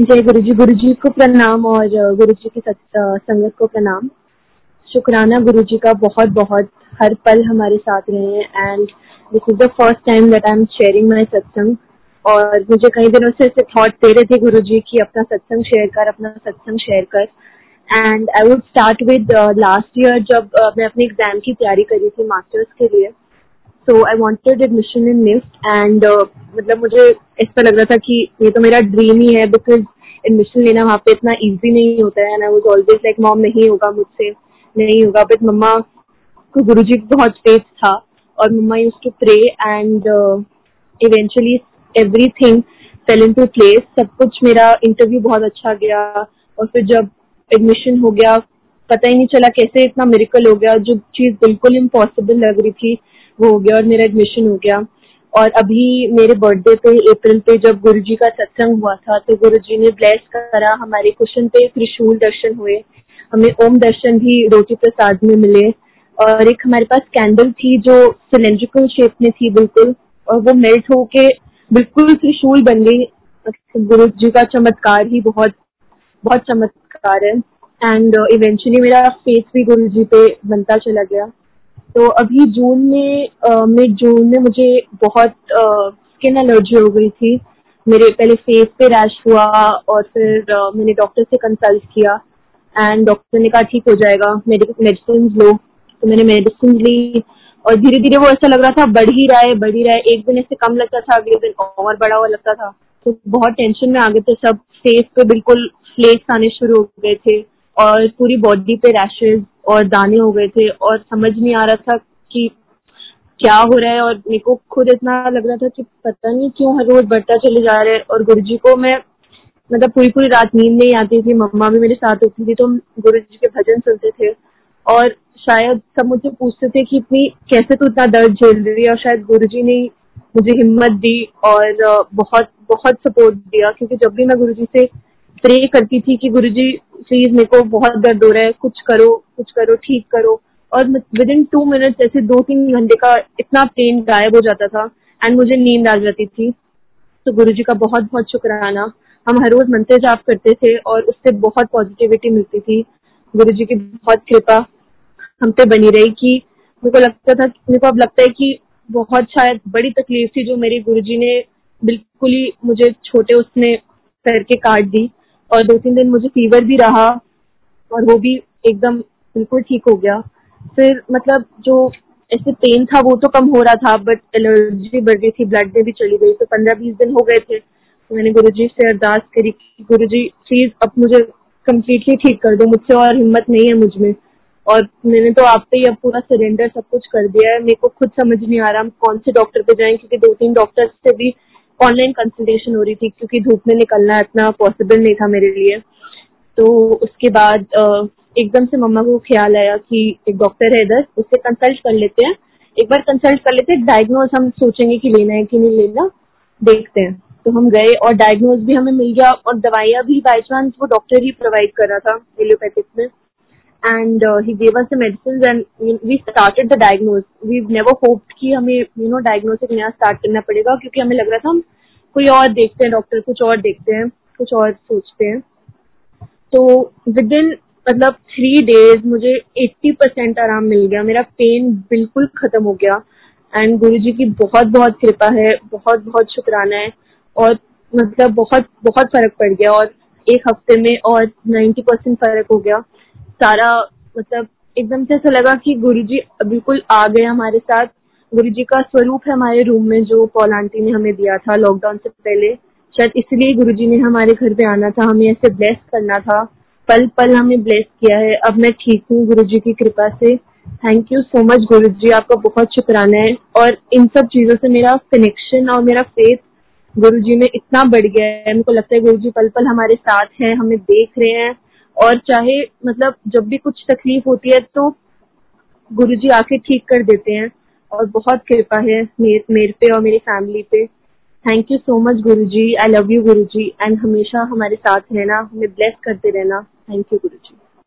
जय गुरु जी गुरु जी को प्रणाम और गुरु जी की संगत को प्रणाम। शुक्राना गुरु जी का बहुत बहुत हर पल हमारे साथ रहे हैं and this is the first time that I am sharing my satsang और मुझे कई दिनों से ऐसे थॉट दे रहे थे गुरु जी की अपना सत्संग शेयर कर अपना सत्संग शेयर कर। And I would start with last year जब uh, मैं अपने एग्ज़ाम की तैयारी करी थी मास्टर्स के लिए। So I wanted admission in NIFT and मतलब मुझे ऐसा लग रहा था कि ये तो मेरा ड्रीम ही है बिकॉज़ एडमिशन लेना वहाँ पे इतना ईजी नहीं होता है and I was always like mom, नहीं होगा मुझसे, नहीं होगा। बट मम्मा को गुरु जी बहुत फेथ था और mama used to pray and eventually everything fell into place सब कुछ मेरा इंटरव्यू बहुत अच्छा गया और फिर जब एडमिशन हो गया, पता ही नहीं चला कैसे इतना मेरिकल हो गया, जो चीज़ बिल्कुल इम्पॉसिबल लग रही थी। वो हो गया और मेरा एडमिशन हो गया। और अभी मेरे बर्थडे पे अप्रैल पे जब गुरुजी का सत्संग हुआ था तो गुरुजी ने ब्लेस करा हमारे क्वेश्चन पे त्रिशूल दर्शन हुए। हमें ओम दर्शन भी रोटी प्रसाद में मिले। और एक हमारे पास कैंडल थी जो सिलेंड्रिकल शेप में थी बिल्कुल और वो मेल्ट होके बिल्कुल त्रिशूल बन गई। गुरु जी का चमत्कार ही बहुत बहुत चमत्कार है। एंड इवेंचुअली uh, मेरा फेस भी गुरु जी पे बनता चला गया। तो अभी जून में मिड जून में मुझे बहुत स्किन एलर्जी हो गई थी। मेरे पहले फेस पे रैश हुआ और फिर मैंने डॉक्टर से कंसल्ट किया। एंड डॉक्टर ने कहा, ठीक हो जाएगा मेडिसिन लो। तो मैंने मेडिसिन ली और धीरे धीरे वो ऐसा लग रहा था, बढ़ ही रहा है, बढ़ ही रहा है। एक दिन ऐसे कम लगता था, अगले दिन और बड़ा हुआ लगता था। तो बहुत टेंशन में आ गए थे, सब फेस पे बिल्कुल फ्लेक्स आने शुरू हो गए थे और पूरी बॉडी पे रैशेज और दाने हो गए थे और समझ नहीं आ रहा था कि क्या हो रहा है और मेरे को खुद इतना लग रहा था कि पता नहीं क्यों हर रोज बढ़ता चले जा रहे हैं और गुरु जी को मैं मतलब पूरी पूरी रात नींद नहीं आती थी। मम्मा भी मेरे साथ होती थी तो हम गुरु जी के भजन सुनते थे और शायद सब मुझसे पूछते थे कि इतनी, कैसे तू इतना दर्द झेल रही है? और शायद गुरु जी ने मुझे हिम्मत दी और बहुत बहुत सपोर्ट दिया। क्योंकि जब भी मैं गुरु जी से प्रे करती थी कि गुरु जी प्लीज़ मेरे को बहुत दर्द हो रहा है, कुछ करो कुछ करो, ठीक करो। और विद इन टू मिनट ऐसे दो तीन घंटे का इतना पेन गायब हो जाता था एंड मुझे नींद आ जाती थी। तो गुरु जी का बहुत बहुत शुक्राना। हम हर रोज मंत्र जाप करते थे और उससे बहुत पॉजिटिविटी मिलती थी। गुरु जी की बहुत कृपा हम पे बनी रही कि मेरे को लगता था, मेरे को अब लगता है कि बहुत शायद बड़ी तकलीफ़ थी जो मेरे गुरुजी ने बिल्कुल ही मुझे छोटे उसने करके काट दी। और दो तीन दिन मुझे फीवर भी रहा और वो भी एकदम बिल्कुल ठीक हो गया। फिर मतलब जो ऐसे पेन था वो तो कम हो रहा था बट एलर्जी बढ़ गई थी ब्लड में भी चली गई तो पंद्रह बीस दिन हो गए थे। तो मैंने गुरु जी से अरदास करी कि गुरु जी प्लीज़ अब मुझे कम्प्लीटली ठीक कर दो, मुझसे और हिम्मत नहीं है मुझमें। और मैंने तो आप पे ही अब पूरा सरेंडर सब कुछ कर दिया है। मेरे को खुद समझ नहीं आ रहा हम कौन से डॉक्टर पे जाएँ, क्योंकि दो तीन डॉक्टर से भी ऑनलाइन कंसल्टेशन हो रही थी क्योंकि धूप में निकलना इतना पॉसिबल नहीं था मेरे लिए। तो उसके बाद एकदम से मम्मा को ख्याल आया कि एक डॉक्टर है इधर, उससे कंसल्ट कर लेते हैं। एक बार कंसल्ट कर लेते हैं डायग्नोज हम सोचेंगे कि लेना है कि नहीं लेना, देखते हैं। तो हम गए और डायग्नोज भी हमें मिल गया और दवाइयाँ भी बाई चांस वो डॉक्टर ही प्रोवाइड कर रहा था एलियोपैथिक में। And he gave us the medicines and we, we started the diagnose. We've never hoped कि हमें you know diagnosis नया start करना पड़ेगा क्योंकि हमें लग रहा था हम कोई और देखते हैं डॉक्टर कुछ और देखते हैं कुछ और सोचते हैं। तो विद इन मतलब थ्री डेज़ मुझे 80 परसेंट आराम मिल गया। मेरा पेन बिल्कुल खत्म हो गया। एंड गुरु जी की बहुत बहुत कृपा है बहुत बहुत शुक्राना है। और मतलब बहुत बहुत फ़र्क पड़ गया और एक हफ़्ते में और 90 परसेंट फ़र्क हो गया। सारा मतलब एकदम से ऐसा लगा कि गुरु जी बिल्कुल आ गए हमारे साथ। गुरु जी का स्वरूप है हमारे रूम में जो पॉल आंटी ने हमें दिया था लॉकडाउन से पहले। शायद इसलिए गुरु जी ने हमारे घर पे आना था, हमें ऐसे ब्लेस करना था। पल पल हमें ब्लेस किया है। अब मैं ठीक हूँ गुरु जी की कृपा से। थैंक यू सो मच गुरु जी आपका बहुत शुक्राना है। और इन सब चीज़ों से मेरा कनेक्शन और मेरा फेथ गुरु जी में इतना बढ़ गया है। मेरे को लगता है गुरु जी पल पल हमारे साथ हैं, हमें देख रहे हैं। और चाहे मतलब जब भी कुछ तकलीफ़ होती है तो गुरु जी आके ठीक कर देते हैं। और बहुत कृपा है मेरे मेरे पे और मेरी फैमिली पे। Thank you so much Guru ji I love you Guru ji and हमेशा हमारे साथ रहना, हमें ब्लेस करते रहना। Thank you Guru ji